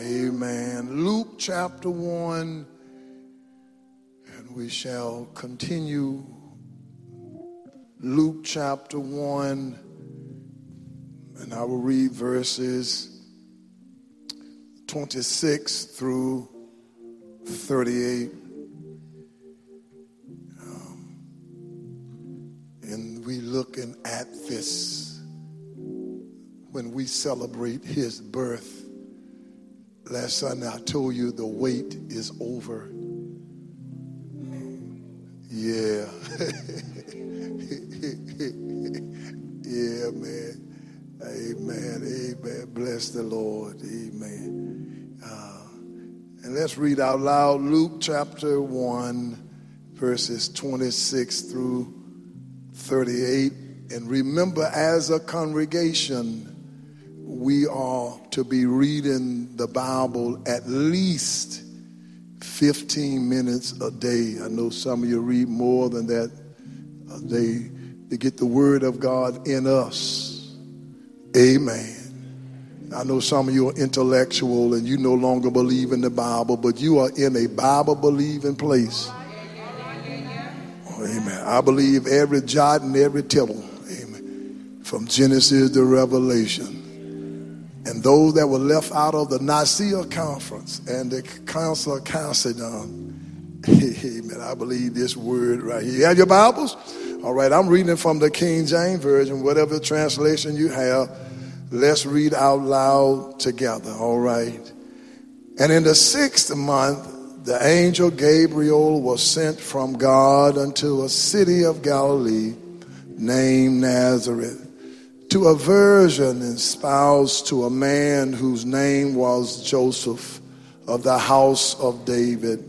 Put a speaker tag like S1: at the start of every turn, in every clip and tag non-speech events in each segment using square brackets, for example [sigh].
S1: Amen. Luke chapter 1, and we shall continue. Luke chapter 1, and I will read verses 26 through 38. Um, and we looking at this when we celebrate his birth. Last Sunday I told you the wait is over. Yeah. [laughs] yeah, man. Amen. Amen. Bless the Lord. Amen. Uh, and let's read out loud Luke chapter 1, verses 26 through 38. And remember, as a congregation, we are to be reading the Bible at least 15 minutes a day. I know some of you read more than that a day to get the Word of God in us. Amen. I know some of you are intellectual and you no longer believe in the Bible, but you are in a Bible believing place. Oh, amen. I believe every jot and every tittle. Amen. From Genesis to Revelation. And those that were left out of the Nicaea conference and the Council of Chalcedon. [laughs] Amen. I believe this word right here. You have your Bibles? All right, I'm reading from the King James Version, whatever translation you have. Let's read out loud together, all right? And in the sixth month, the angel Gabriel was sent from God unto a city of Galilee named Nazareth to a virgin espoused to a man whose name was Joseph of the house of David,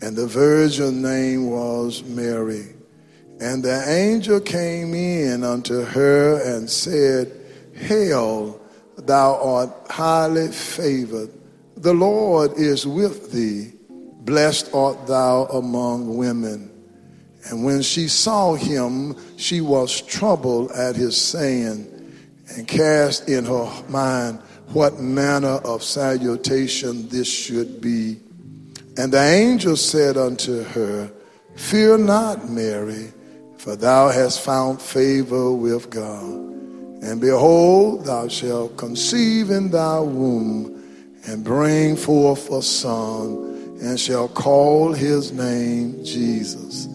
S1: and the virgin name was Mary. And the angel came in unto her and said, Hail, thou art highly favored. The Lord is with thee. Blessed art thou among women. And when she saw him, she was troubled at his saying, and cast in her mind what manner of salutation this should be. And the angel said unto her, Fear not, Mary for thou hast found favor with God. And behold, thou shalt conceive in thy womb and bring forth a son, and shall call his name Jesus.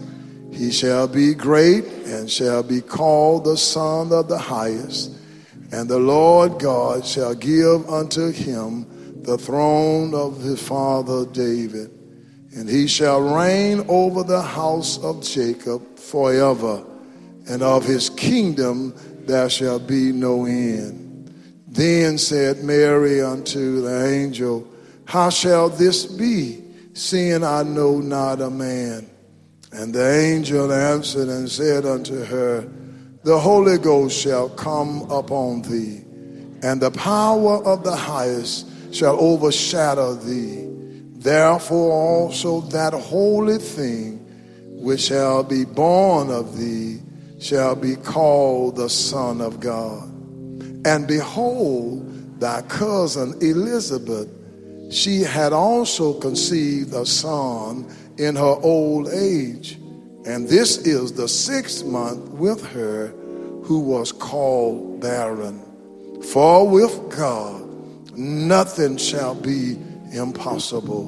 S1: He shall be great and shall be called the Son of the Highest. And the Lord God shall give unto him the throne of his father David and he shall reign over the house of Jacob forever, and of his kingdom there shall be no end. Then said Mary unto the angel, How shall this be, seeing I know not a man? And the angel answered and said unto her, The Holy Ghost shall come upon thee, and the power of the highest shall overshadow thee. Therefore also that holy thing which shall be born of thee shall be called the Son of God. And behold, thy cousin Elizabeth, she had also conceived a son in her old age. And this is the sixth month with her who was called barren. For with God nothing shall be impossible.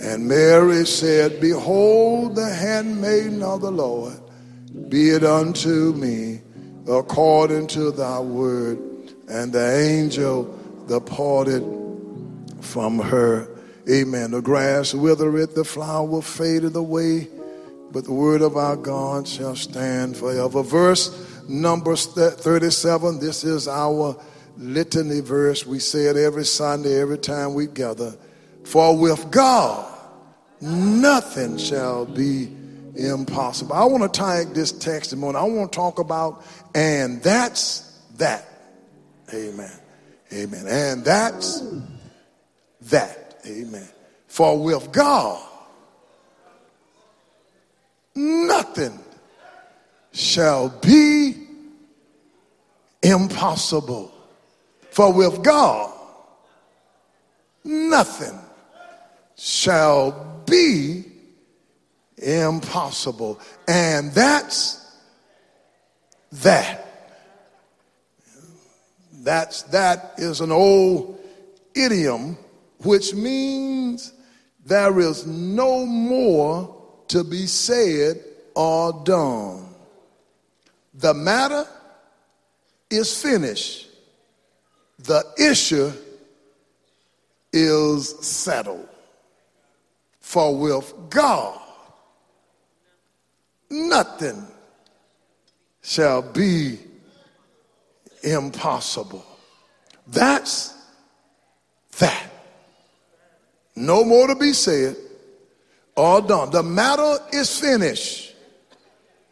S1: And Mary said, Behold, the handmaiden of the Lord, be it unto me according to thy word. And the angel departed from her. Amen. The grass withereth, the flower fadeth away, but the word of our God shall stand forever. Verse number 37, this is our litany verse. We say it every Sunday, every time we gather. For with God, nothing shall be impossible. I want to tag this testimony. I want to talk about, and that's that. Amen. Amen. And that's that. Amen. For with God, nothing shall be impossible. For with God, nothing shall be impossible. And that's that. That's that is an old idiom which means there is no more to be said or done. The matter is finished. The issue is settled. For with God, nothing shall be impossible. That's that. No more to be said or done. The matter is finished.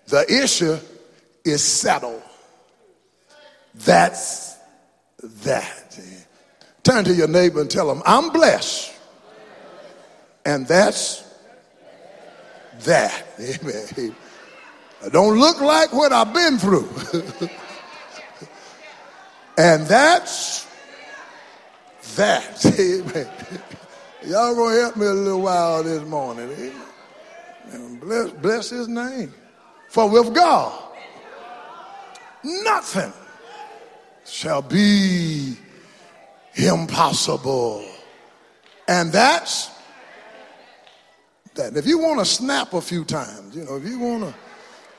S1: The issue is settled. That's that. Turn to your neighbor and tell him, I'm blessed. And that's that. [laughs] Amen. I don't look like what I've been through. [laughs] and that's that. [laughs] Amen. Y'all gonna help me a little while this morning. Amen. Bless, bless his name. For with God, nothing shall be impossible. And that's that. If you want to snap a few times, you know, if you want to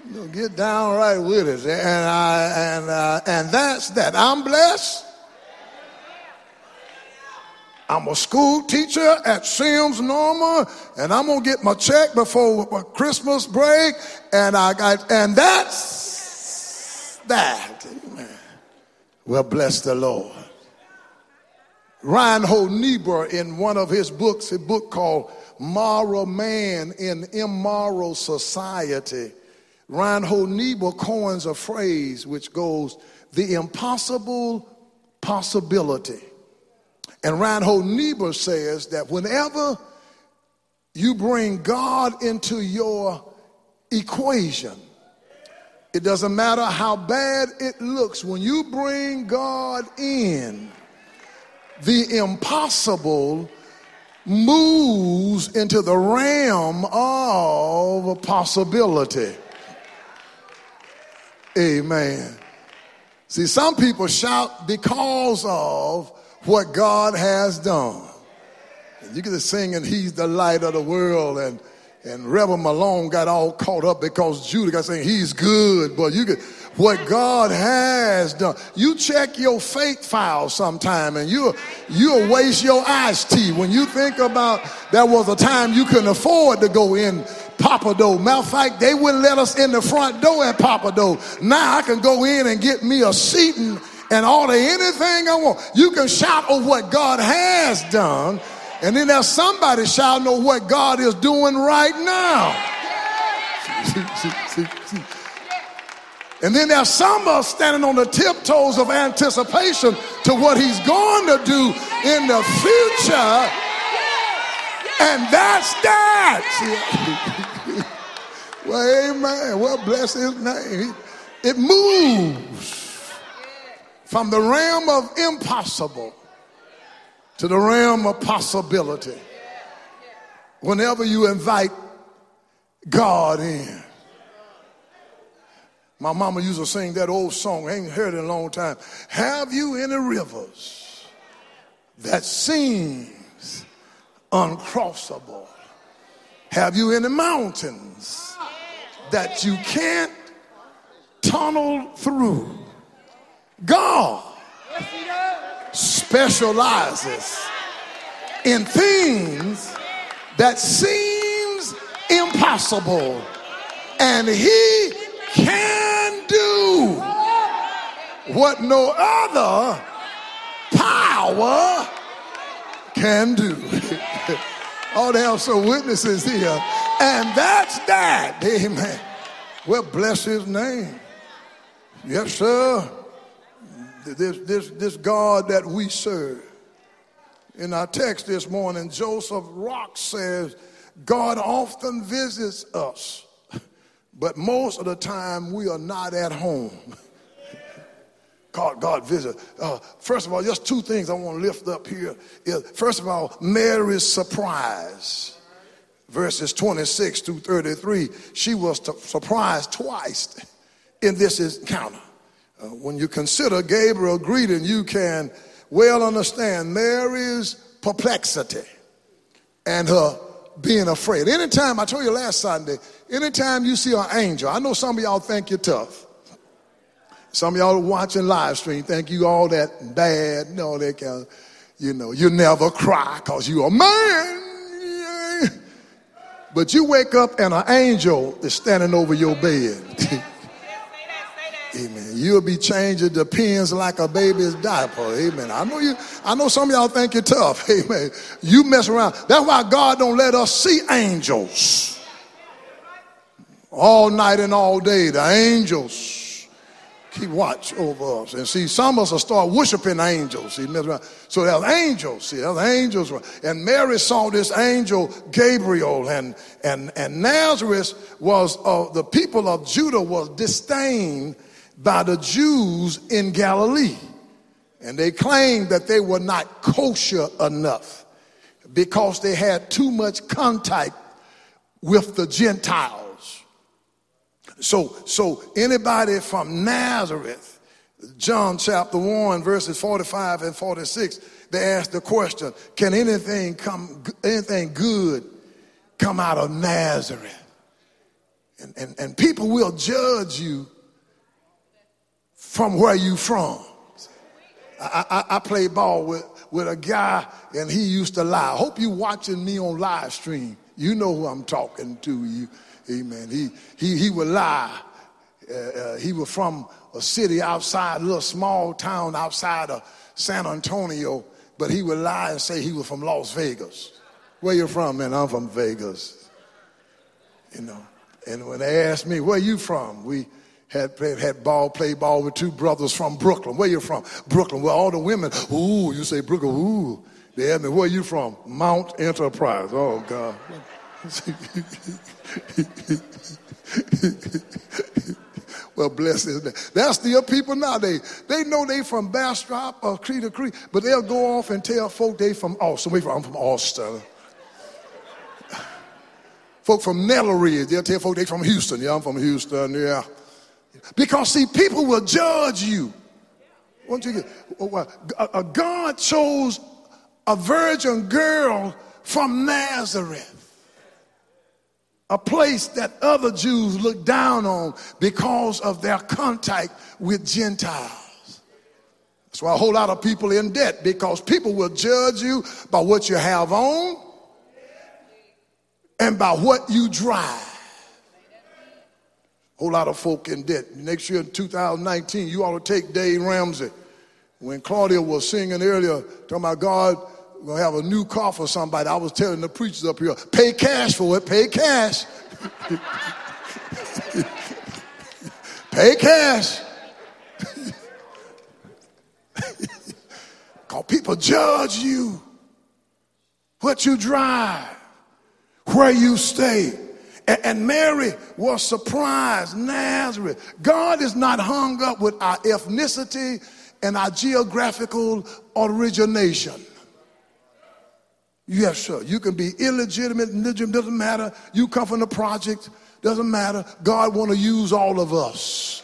S1: you know, get down right with it, and I and uh, and that's that. I'm blessed. I'm a school teacher at Sims Normal, and I'm gonna get my check before Christmas break, and I got, and that's that. Well, bless the Lord. Reinhold Niebuhr, in one of his books, a book called Moral Man in Immoral Society, Reinhold Niebuhr coins a phrase which goes, the impossible possibility. And Reinhold Niebuhr says that whenever you bring God into your equation, it doesn't matter how bad it looks, when you bring God in, the impossible moves into the realm of possibility. Amen. See, some people shout because of what God has done. You get to singing, He's the light of the world, and and Rebel Malone got all caught up because Judah got saying he's good, but you get what God has done. You check your faith file sometime and you you'll waste your iced tea when you think about there was a time you couldn't afford to go in Pappadeaux. Matter of fact, they wouldn't let us in the front door at Pappadeaux. Now I can go in and get me a seating and order anything I want. You can shout over what God has done, and then there's somebody shouting over what God is doing right now. and then there's some of us standing on the tiptoes of anticipation to what he's going to do in the future. And that's that. [laughs] well, amen. Well, bless his name. It moves from the realm of impossible to the realm of possibility. Whenever you invite God in. My mama used to sing that old song, I ain't heard it in a long time. Have you any rivers that seems uncrossable? Have you any mountains that you can't tunnel through? God specializes in things that seems impossible and he can do what no other power can do. oh, there are some witnesses here. And that's that. Amen. Well, bless his name. Yes, sir this, this, this God that we serve. In our text this morning, Joseph Rock says, God often visits us, but most of the time we are not at home. [laughs] God, God visit. Uh, first of all, just two things I want to lift up here. Is, first of all, Mary's surprise. Verses 26 through 33. She was t- surprised twice in this encounter. Uh, when you consider Gabriel greeting, you can well understand Mary's perplexity and her being afraid. Anytime, I told you last Sunday, anytime you see an angel, I know some of y'all think you're tough. Some of y'all watching live stream think you all that bad, that kind of, you know, you never cry because you a man. [laughs] But you wake up and an angel is standing over your bed. [laughs] Amen. You'll be changing the pins like a baby's diaper. Amen. I know you, I know some of y'all think you're tough. [laughs] Amen. You mess around. That's why God don't let us see angels. All night and all day, the angels keep watch over us. And see, some of us will start worshiping angels. See, so there's angels. See, there's angels. And Mary saw this angel Gabriel, and and and Nazareth was uh, the people of Judah was disdained by the Jews in Galilee. And they claimed that they were not kosher enough because they had too much contact with the Gentiles. So, so anybody from Nazareth, John chapter 1, verses 45 and 46, they asked the question, can anything come, anything good come out of Nazareth? And, and, and people will judge you from where you from. I, I, I played ball with, with a guy and he used to lie. I hope you watching me on live stream. You know who I'm talking to. You, amen. He, he, he would lie. Uh, uh, he was from a city outside, a little small town outside of San Antonio, but he would lie and say he was from Las Vegas. Where you from, man? I'm from Vegas. You know. And when they asked me, where you from? We had had ball, played ball with two brothers from Brooklyn. Where you from? Brooklyn. Where all the women, ooh, you say Brooklyn, ooh. They asked me, where you from? Mount Enterprise. Oh, God. [laughs] well, bless his name. That's the people nowadays. They know they from Bastrop or Creek Creek, but they'll go off and tell folk they from Austin. From, I'm from Austin. folk from Nettle Ridge, they'll tell folk they from Houston. Yeah, I'm from Houston, yeah. Because, see, people will judge you. Won't you get, God chose a virgin girl from Nazareth, a place that other Jews looked down on because of their contact with Gentiles. That's why a whole lot of people in debt because people will judge you by what you have on and by what you drive whole lot of folk in debt. Next year in 2019, you ought to take Dave Ramsey. When Claudia was singing earlier, talking about God, gonna have a new car for somebody. I was telling the preachers up here, pay cash for it, pay cash. [laughs] pay cash. [laughs] Because people judge you, what you drive, where you stay. And Mary was surprised. Nazareth. God is not hung up with our ethnicity and our geographical origination. Yes, sir. You can be illegitimate, doesn't matter. You come from the project, doesn't matter. God want to use all of us.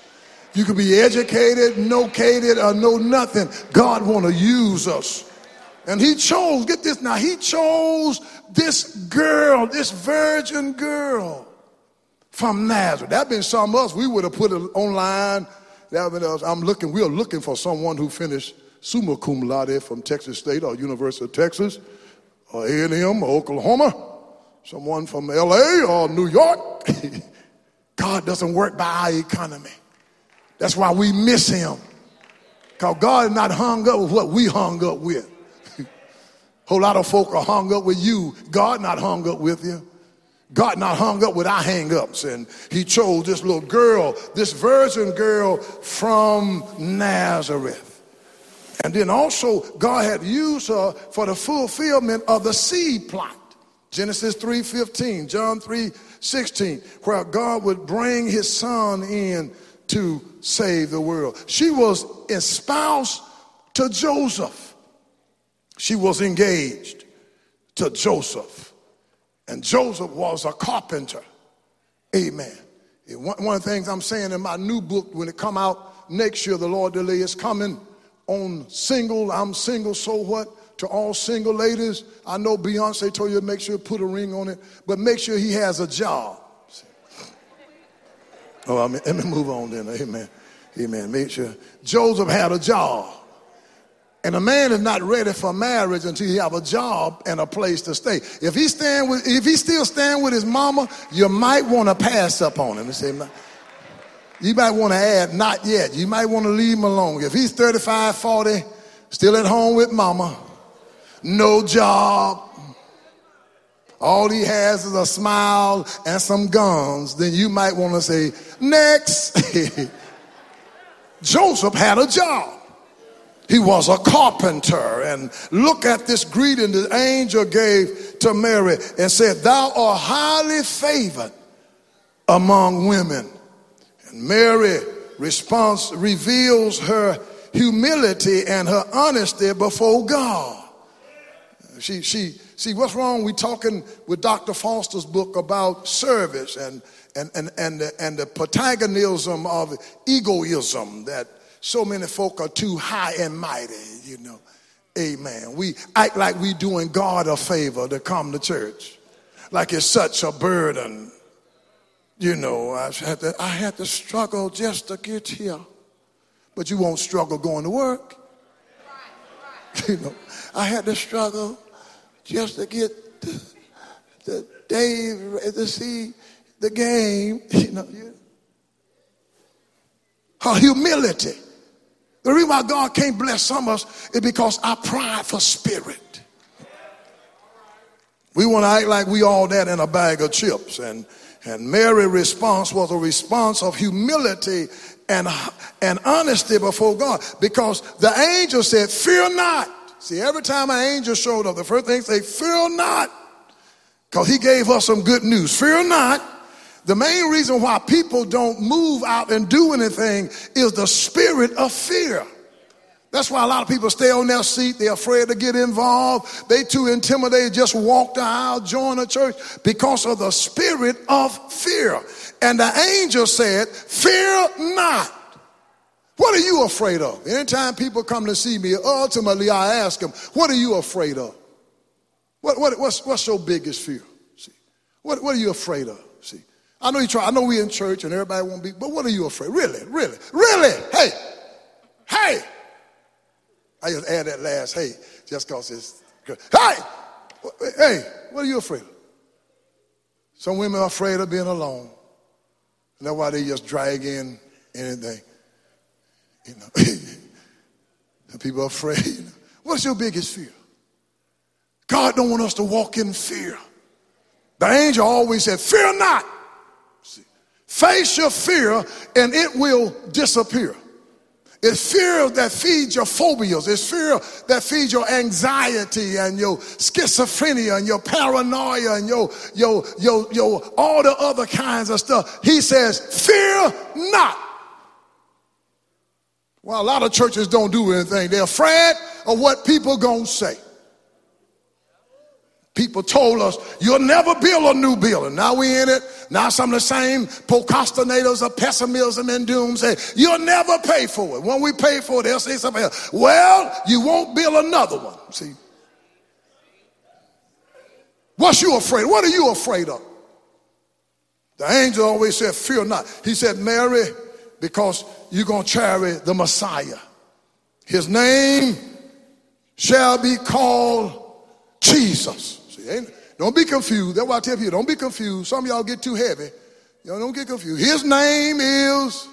S1: You can be educated, nocated, or no nothing. God want to use us. And he chose, get this now, he chose this girl, this virgin girl from Nazareth. That been some of us, we would have put it online. That been us. I'm looking, we are looking for someone who finished summa cum laude from Texas State or University of Texas or A&M or Oklahoma, someone from LA or New York. [laughs] God doesn't work by our economy. That's why we miss him. Because God is not hung up with what we hung up with. Whole lot of folk are hung up with you. God not hung up with you. God not hung up with our hang-ups. And he chose this little girl, this virgin girl from Nazareth. And then also God had used her for the fulfillment of the seed plot. Genesis 3:15, John 3:16, where God would bring his son in to save the world. She was espoused to Joseph. She was engaged to Joseph. And Joseph was a carpenter. Amen. One of the things I'm saying in my new book, when it come out next year, the Lord delay is coming on single. I'm single, so what? To all single ladies, I know Beyonce told you to make sure put a ring on it, but make sure he has a job. Oh, I mean, let me move on then. Amen. Amen. Make sure Joseph had a job. And a man is not ready for marriage until he have a job and a place to stay. If he stand with, if he still stand with his mama, you might want to pass up on him you might want to add, not yet. You might want to leave him alone. If he's 35, 40, still at home with mama, no job, all he has is a smile and some guns, then you might want to say, next. [laughs] Joseph had a job. He was a carpenter. And look at this greeting the angel gave to Mary and said, Thou art highly favored among women. And Mary response reveals her humility and her honesty before God. She, she, see, what's wrong? We talking with Dr. Foster's book about service and, and, and, and, the, and the protagonism of egoism that so many folk are too high and mighty, you know. Amen. We act like we doing God a favor to come to church. Like it's such a burden. You know, I had to, I had to struggle just to get here. But you won't struggle going to work. [laughs] You know, I had to struggle just to get the, the Dave to see the game. [laughs] You know, her humility. The reason why God can't bless some of us is because our pride for spirit. We want to act like we all that in a bag of chips. And, and Mary's response was a response of humility and, and honesty before God because the angel said, Fear not. See, every time an angel showed up, the first thing they say, Fear not. Because he gave us some good news. Fear not. The main reason why people don't move out and do anything is the spirit of fear. That's why a lot of people stay on their seat. They're afraid to get involved. They too intimidated, just walk the aisle, join a church because of the spirit of fear. And the angel said, Fear not. What are you afraid of? Anytime people come to see me, ultimately I ask them, What are you afraid of? What, what, what's, what's your biggest fear? See, what, what are you afraid of? I know you try. I know we in church and everybody won't be, but what are you afraid? Really, really, really? Hey, hey. I just add that last hey just because it's good. Hey, hey, what are you afraid of? Some women are afraid of being alone. And that's why they just drag in anything. You know, [laughs] people are afraid. What's your biggest fear? God don't want us to walk in fear. The angel always said, fear not. Face your fear and it will disappear. It's fear that feeds your phobias. It's fear that feeds your anxiety and your schizophrenia and your paranoia and your, your, your, your, all the other kinds of stuff. He says, fear not. Well, a lot of churches don't do anything. They're afraid of what people gonna say. People told us, you'll never build a new building. Now we in it. Now some of the same procrastinators of pessimism and doom say, you'll never pay for it. When we pay for it, they'll say something else. Well, you won't build another one. See? What's you afraid? What are you afraid of? The angel always said, fear not. He said, Mary, because you're going to carry the Messiah. His name shall be called Jesus. See, don't be confused. That's why I tell you, don't be confused. Some of y'all get too heavy. Y'all don't get confused. His name is.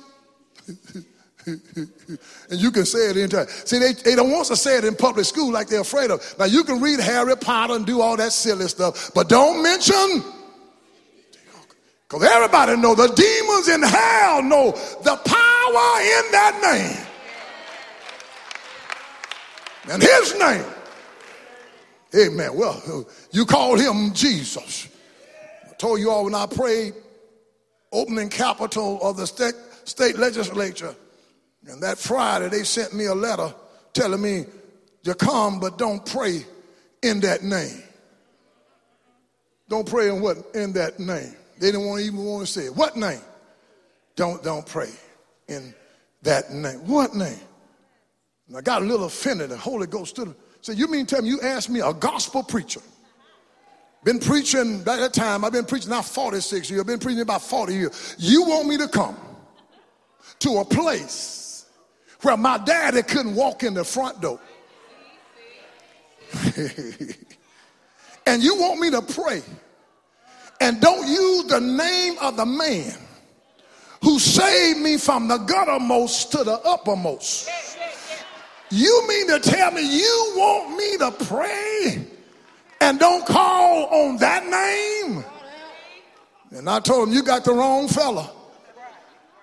S1: [laughs] and you can say it anytime. See, they, they don't want to say it in public school like they're afraid of. Now, you can read Harry Potter and do all that silly stuff, but don't mention. Because everybody know the demons in hell know the power in that name. And his name Amen. Well, you call him Jesus. I told you all when I prayed, opening capital of the state state legislature. And that Friday, they sent me a letter telling me to come, but don't pray in that name. Don't pray in what? In that name. They didn't want even want to say it. What name? Don't don't pray in that name. What name? And I got a little offended. The Holy Ghost stood. Said, "You mean tell me you asked me a gospel preacher? Been preaching by that time. I've been preaching now 46 years. I've been preaching about 40 years. You want me to come to a place where my daddy couldn't walk in the front door." [laughs] and you want me to pray and don't use the name of the man who saved me from the guttermost to the uppermost. You mean to tell me you want me to pray and don't call on that name? And I told him, You got the wrong fella.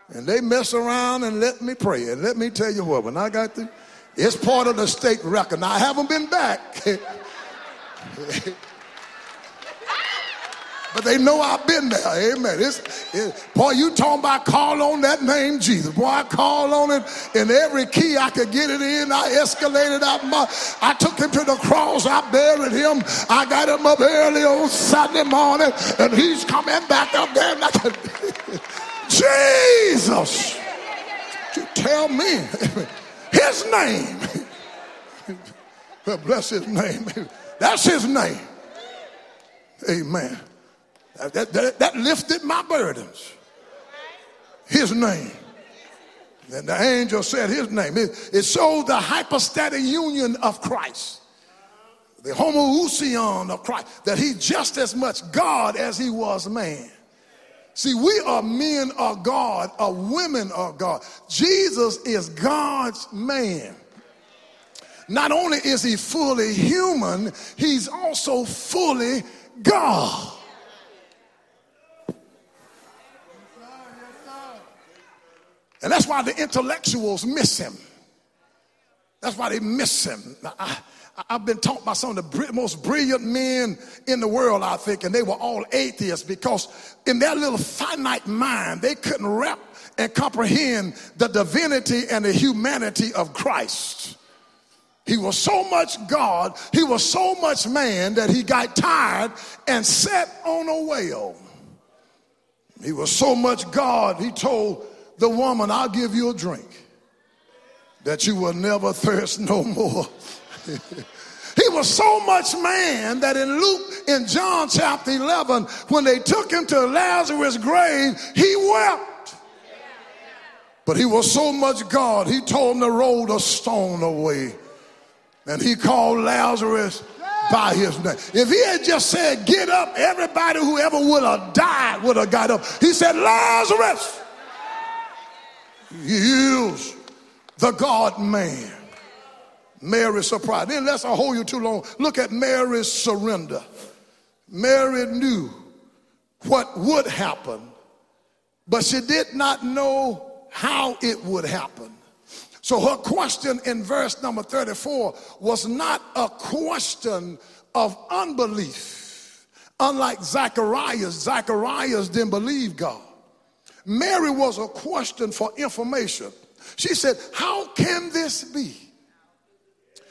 S1: And they mess around and let me pray. And let me tell you what, when I got the, it's part of the state record. Now, I haven't been back. [laughs] but they know I've been there. Amen. It's, it, boy, you talking about call on that name Jesus. Boy, I called on it in every key I could get it in. I escalated my, I took him to the cross. I buried him. I got him up early on Sunday morning and he's coming back up there. I [laughs] Jesus. You tell me [laughs] his name. [laughs] well, bless his name. That's his name. Amen. That, that, that lifted my burdens. His name. And the angel said his name. It, it showed the hypostatic union of Christ. The homoousion of Christ. That he just as much God as he was man. See, we are men of God, or women of God. Jesus is God's man. Not only is he fully human, he's also fully God. And that's why the intellectuals miss him. That's why they miss him. I, have been taught by some of the most brilliant men in the world, I think, and they were all atheists because in their little finite mind, they couldn't wrap and comprehend the divinity and the humanity of Christ. He was so much God, he was so much man that he got tired and sat on a whale. He was so much God, he told the woman, I'll give you a drink that you will never [laughs] thirst no more. [laughs] he was so much man that in Luke, in John chapter 11, when they took him to Lazarus' grave, he wept. But he was so much God, he told him to roll the stone away. And he called Lazarus by his name. If he had just said, Get up, everybody who ever would have died would have got up. He said, Lazarus, use the God man. Mary surprised. Then let's hold you too long. Look at Mary's surrender. Mary knew what would happen, but she did not know how it would happen. So her question in verse number 34 was not a question of unbelief. Unlike Zacharias, Zacharias didn't believe God. Mary was a question for information. She said, How can this be?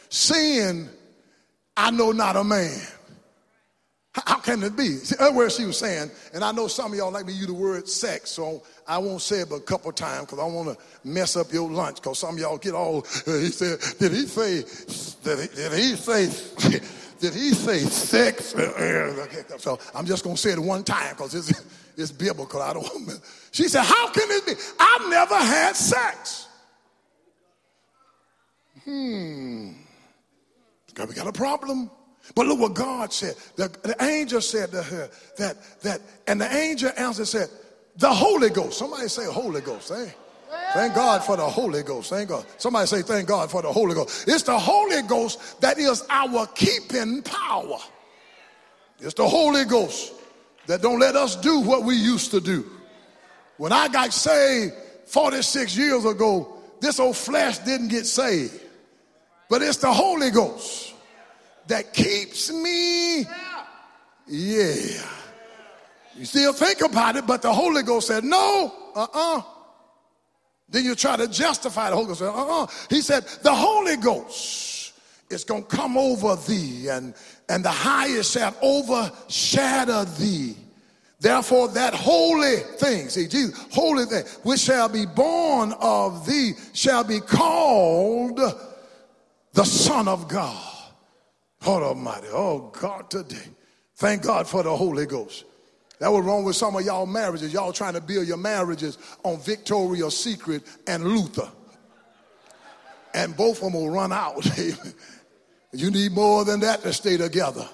S1: Seeing I know not a man. How can it be? See, she was saying, and I know some of y'all like me use the word sex, so I won't say it but a couple times because I want to mess up your lunch because some of y'all get all, uh, he said, did he say, did he, did he say, did he say sex? So I'm just going to say it one time because it's, [laughs] it's biblical. I don't [laughs] She said, how can it be? I've never had sex. Hmm. We got a problem. But look what God said. The, the angel said to her that, that, and the angel answered said, the Holy Ghost. Somebody say Holy Ghost. Eh? Thank God for the Holy Ghost. Thank God. Somebody say, Thank God for the Holy Ghost. It's the Holy Ghost that is our keeping power. It's the Holy Ghost that don't let us do what we used to do. When I got saved 46 years ago, this old flesh didn't get saved. But it's the Holy Ghost that keeps me. Yeah. You still think about it, but the Holy Ghost said, No, uh uh-uh. uh Then you try to justify the Holy Ghost. Uh-uh. He said, the Holy Ghost is going to come over thee, and, and the highest shall overshadow thee. Therefore, that holy thing, see, Jesus, holy thing, which shall be born of thee, shall be called the Son of God. Oh, Almighty. Oh, God, today. Thank God for the Holy Ghost. That was wrong with some of y'all marriages. Y'all trying to build your marriages on Victoria's Secret and Luther. And both of them will run out. [laughs] you need more than that to stay together.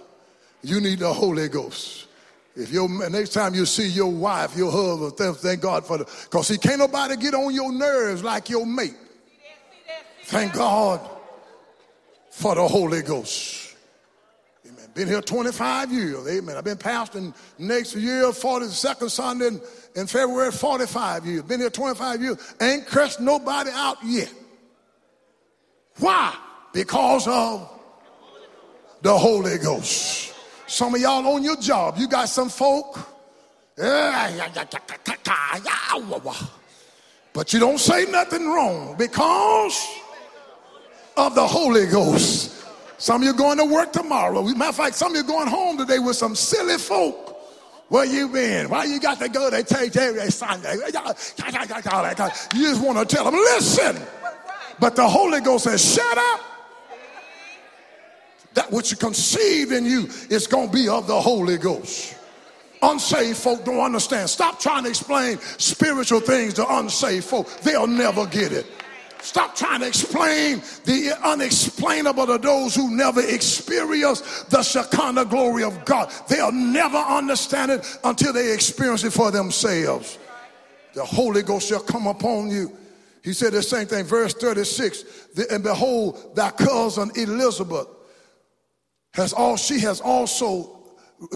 S1: You need the Holy Ghost. If your next time you see your wife, your husband, thank God for the because he can't nobody get on your nerves like your mate. Thank God for the Holy Ghost. Been here 25 years. Amen. I've been pastoring next year, 42nd Sunday in, in February, 45 years. Been here 25 years. Ain't cursed nobody out yet. Why? Because of the Holy Ghost. Some of y'all on your job, you got some folk, but you don't say nothing wrong because of the Holy Ghost. Some of you going to work tomorrow. Matter of fact, some of you going home today with some silly folk. Where you been? Why you got to go to church every Sunday? You just want to tell them, listen. But the Holy Ghost says, shut up that which you conceive in you is going to be of the Holy Ghost. Unsaved folk don't understand. Stop trying to explain spiritual things to unsaved folk. They'll never get it. Stop trying to explain the unexplainable to those who never experience the Shekinah glory of God. They'll never understand it until they experience it for themselves. The Holy Ghost shall come upon you. He said the same thing, verse 36. And behold, thy cousin Elizabeth has all she has also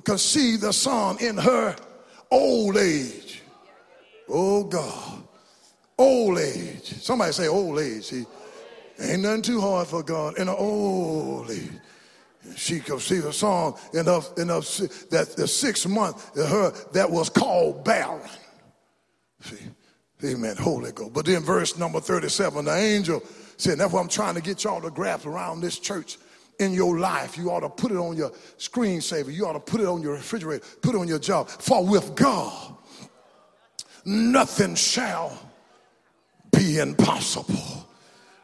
S1: conceived a son in her old age. Oh God. Old age. Somebody say old age. See, ain't nothing too hard for God. In an old age. She conceived a son in her, in her that the sixth month her that was called barren. See, amen. Holy Ghost. But then verse number 37, the angel said, that's what I'm trying to get y'all to grasp around this church in your life. You ought to put it on your screensaver. You ought to put it on your refrigerator, put it on your job. For with God, nothing shall be impossible.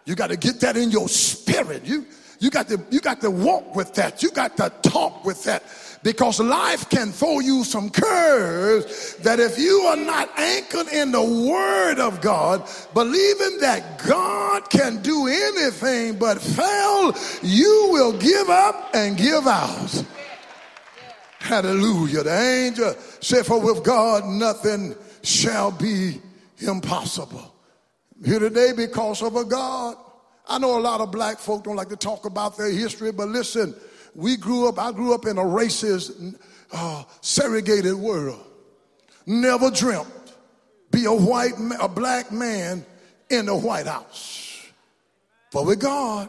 S1: You got to get that in your spirit. You, you, got to, you got to walk with that. You got to talk with that because life can throw you some curves that if you are not anchored in the word of God, believing that God can do anything but fail, you will give up and give out. Hallelujah. The angel said, For with God nothing shall be impossible. Here today because of a God. I know a lot of black folk don't like to talk about their history, but listen, we grew up, I grew up in a racist, uh, segregated world. Never dreamt be a white, a black man in the White House. But with God,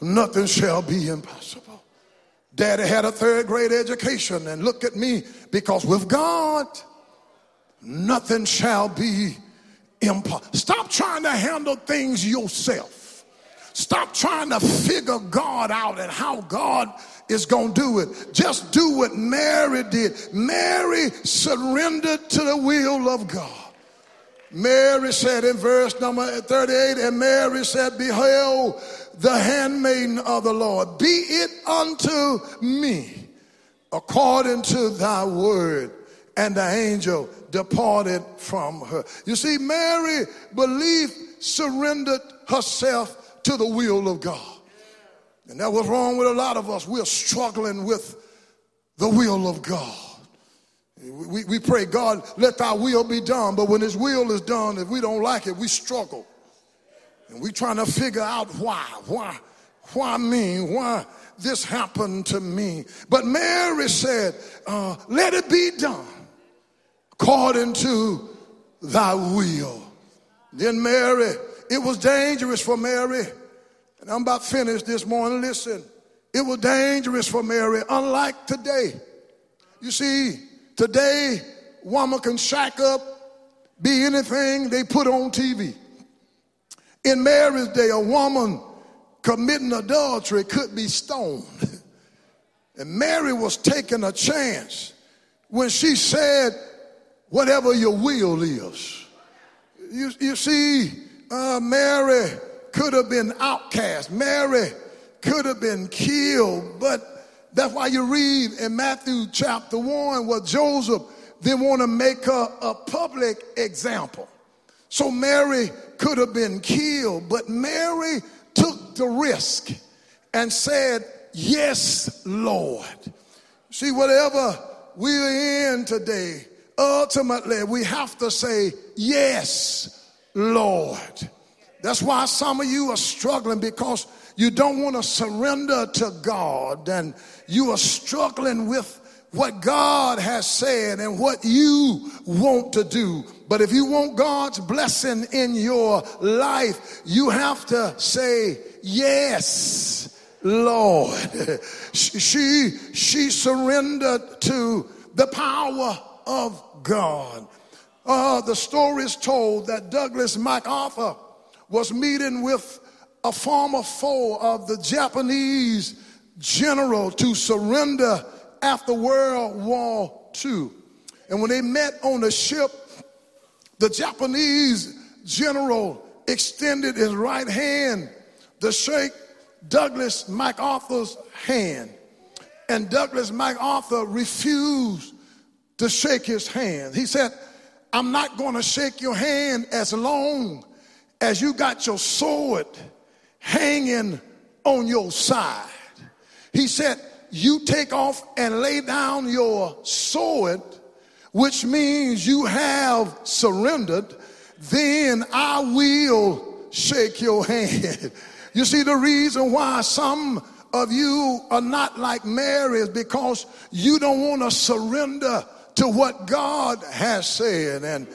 S1: nothing shall be impossible. Daddy had a third grade education, and look at me, because with God, nothing shall be impossible. Stop trying to handle things yourself. Stop trying to figure God out and how God is going to do it. Just do what Mary did. Mary surrendered to the will of God. Mary said in verse number 38, and Mary said, Behold, the handmaiden of the Lord, be it unto me according to thy word. And the angel departed from her. You see, Mary believed, surrendered herself to the will of God. And that was wrong with a lot of us. We're struggling with the will of God. We, we pray, God, let thy will be done. But when his will is done, if we don't like it, we struggle. And we're trying to figure out why, why, why me, why this happened to me. But Mary said, uh, let it be done according to thy will. Then Mary it was dangerous for Mary. And I'm about finished this morning. Listen, it was dangerous for Mary, unlike today. You see, today, woman can shack up, be anything they put on TV. In Mary's day, a woman committing adultery could be stoned. [laughs] And Mary was taking a chance when she said, Whatever your will is. You, you see, uh, Mary could have been outcast. Mary could have been killed. But that's why you read in Matthew chapter 1 where Joseph didn't want to make her a public example. So Mary could have been killed, but Mary took the risk and said, Yes, Lord. See, whatever we're in today, ultimately we have to say, Yes, Lord. That's why some of you are struggling because you don't want to surrender to God and you are struggling with what God has said and what you want to do. But if you want God's blessing in your life, you have to say, Yes, Lord. [laughs] she, she surrendered to the power of God. Uh, the story is told that Douglas MacArthur was meeting with a former foe of the Japanese general to surrender after World War II. And when they met on the ship, the Japanese general extended his right hand to shake Douglas MacArthur's hand. And Douglas MacArthur refused to shake his hand. He said, I'm not going to shake your hand as long as you got your sword hanging on your side. He said, You take off and lay down your sword, which means you have surrendered, then I will shake your hand. [laughs] You see, the reason why some of you are not like Mary is because you don't want to surrender to what God has said. And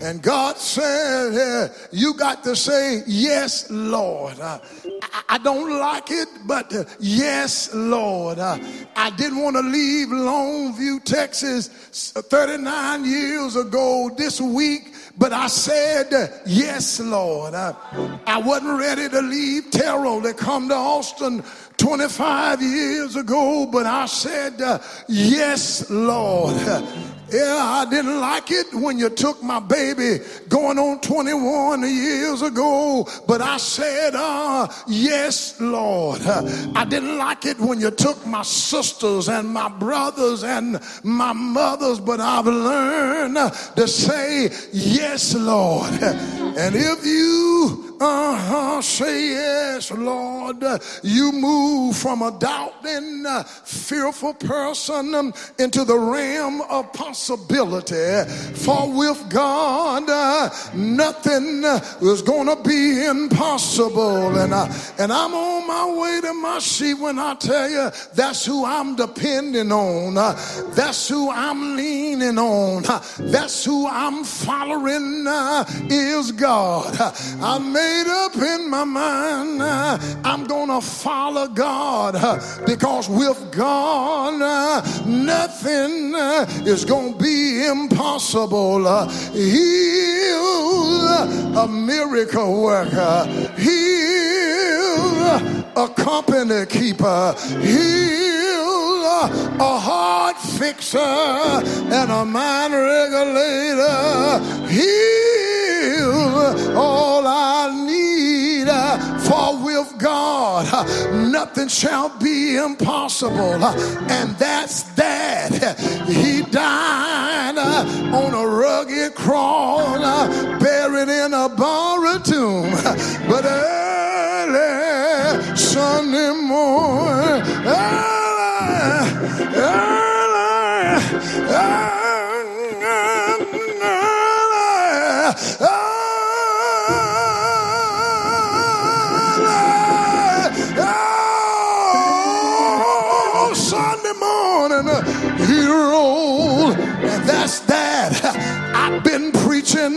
S1: and God said, uh, You got to say, Yes, Lord. Uh, I, I, don't like it, but uh, yes, Lord. Uh, I didn't want to leave Longview, Texas 39 years ago this week, but I said, uh, Yes, Lord. Uh, I wasn't ready to leave Terrell to come to Austin 25 years ago, but I said, Yes, Lord. [laughs] Yeah, I didn't like it when you took my baby going on 21 years ago, but I said, uh, yes, Lord. I didn't like it when you took my sisters and my brothers and my mothers, but I've learned to say, yes, Lord. And if you uh-huh. Say yes, Lord. You move from a doubting, uh, fearful person um, into the realm of possibility. For with God, uh, nothing uh, is going to be impossible. And, I, and I'm on my way to my seat when I tell you that's who I'm depending on. Uh, that's who I'm leaning on. Uh, that's who I'm following uh, is God. I may made up in my mind I'm gonna follow God because with God nothing is gonna be impossible. He's a miracle worker. He's a company keeper. He's a heart fixer and a mind regulator. He's all I need. Uh, for with God, uh, nothing shall be impossible. Uh, and that's that. He died on a rugged cross, buried in a borrowed tomb. But early Sunday morning,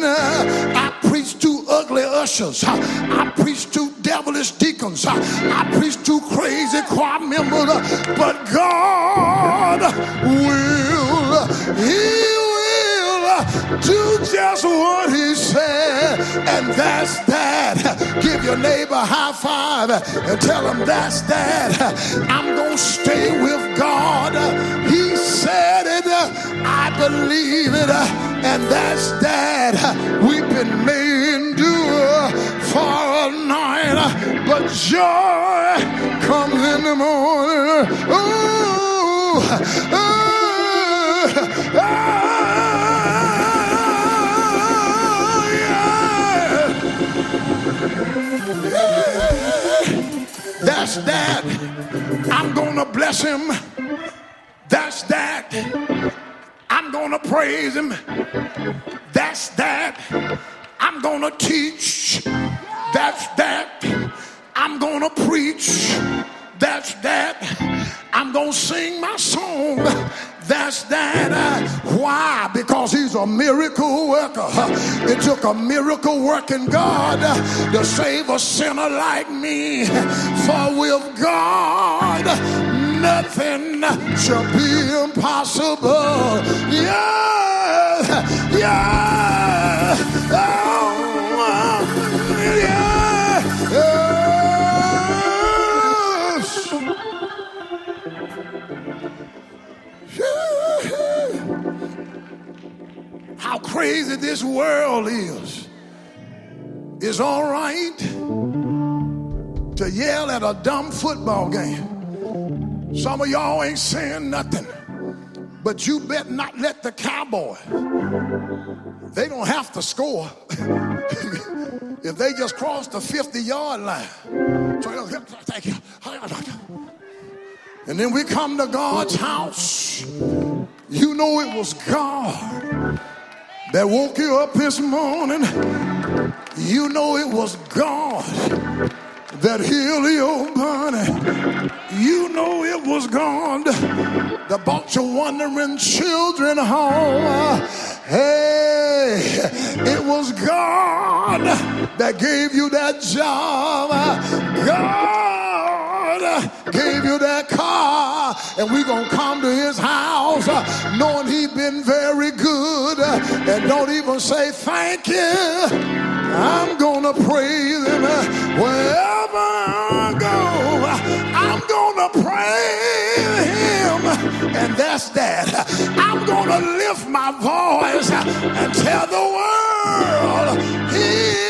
S1: I preach to ugly ushers. I preach to devilish deacons. I preach to crazy choir members. But God will, He will do just what he said, and that's that. Give your neighbor a high five and tell him that's that. I'm gonna stay with God. He said it, I believe it, and that's that. Weeping may endure for a night, but joy comes in the morning. Ooh, ooh, oh, yeah. That's that. I'm gonna bless him. That's that. I'm gonna praise him. That's that. I'm gonna teach. That's that. I'm gonna preach. That's that. I'm gonna sing my song. That's that. Uh, why? Because he's a miracle worker. It took a miracle working God to save a sinner like me. For with God, nothing shall be impossible. Yeah, yeah. Oh, yeah. Yes. How crazy this world is. It's all right to yell at a dumb football game. Some of y'all ain't saying nothing. But you better not let the cowboy. They don't have to score. [laughs] if they just cross the 50 yard line. Thank you. And then we come to God's house. You know it was God that woke you up this morning. You know it was God that healed your body. You know it was God that brought your wandering children home. Hey, it was God that gave you that job. God gave you that car, and we're gonna come to his house uh, knowing he been very good. Uh, and don't even say thank you. I'm gonna praise him uh, wherever I go. I'm gonna praise him, and that's that. I'm gonna lift my voice and tell the world he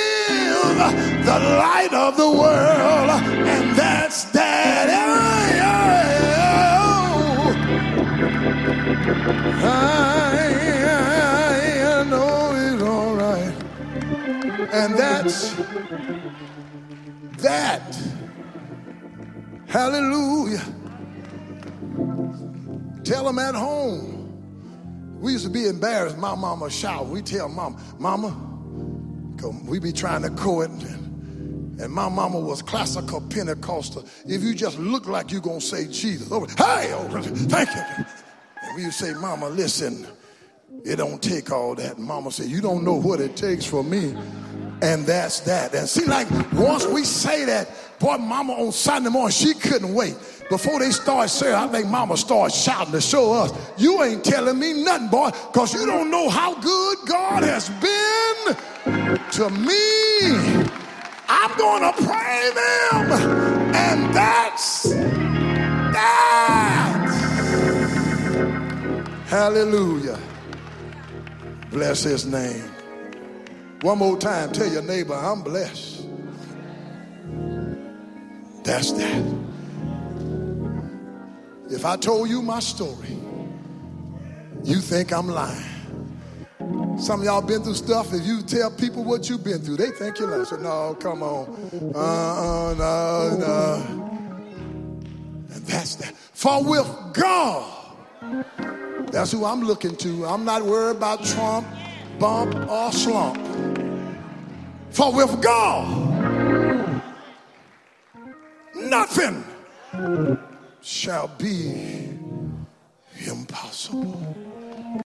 S1: is the light of the world, and that's that. I, I know it's all right. And that's that. Hallelujah. Tell them at home. We used to be embarrassed. My mama shout. We tell mama, mama, we be trying to court. And, and my mama was classical Pentecostal. If you just look like you're going to say Jesus, oh, hey, oh, thank you. And we to say, mama, listen, it don't take all that. Mama said, you don't know what it takes for me. And that's that. And see, like once we say that, boy, mama on Sunday morning, she couldn't wait. Before they start saying, I think mama started shouting to show us, you ain't telling me nothing, boy, because you don't know how good God has been to me. I'm going to pray them. And that's that. Hallelujah. Bless his name. One more time, tell your neighbor, I'm blessed. That's that. If I told you my story, you think I'm lying. Some of y'all been through stuff. If you tell people what you've been through, they think you're lying. So, no, come on. Uh, no, no. And that's that. For with God, that's who I'm looking to. I'm not worried about Trump, bump, or slump. For with God, nothing shall be impossible.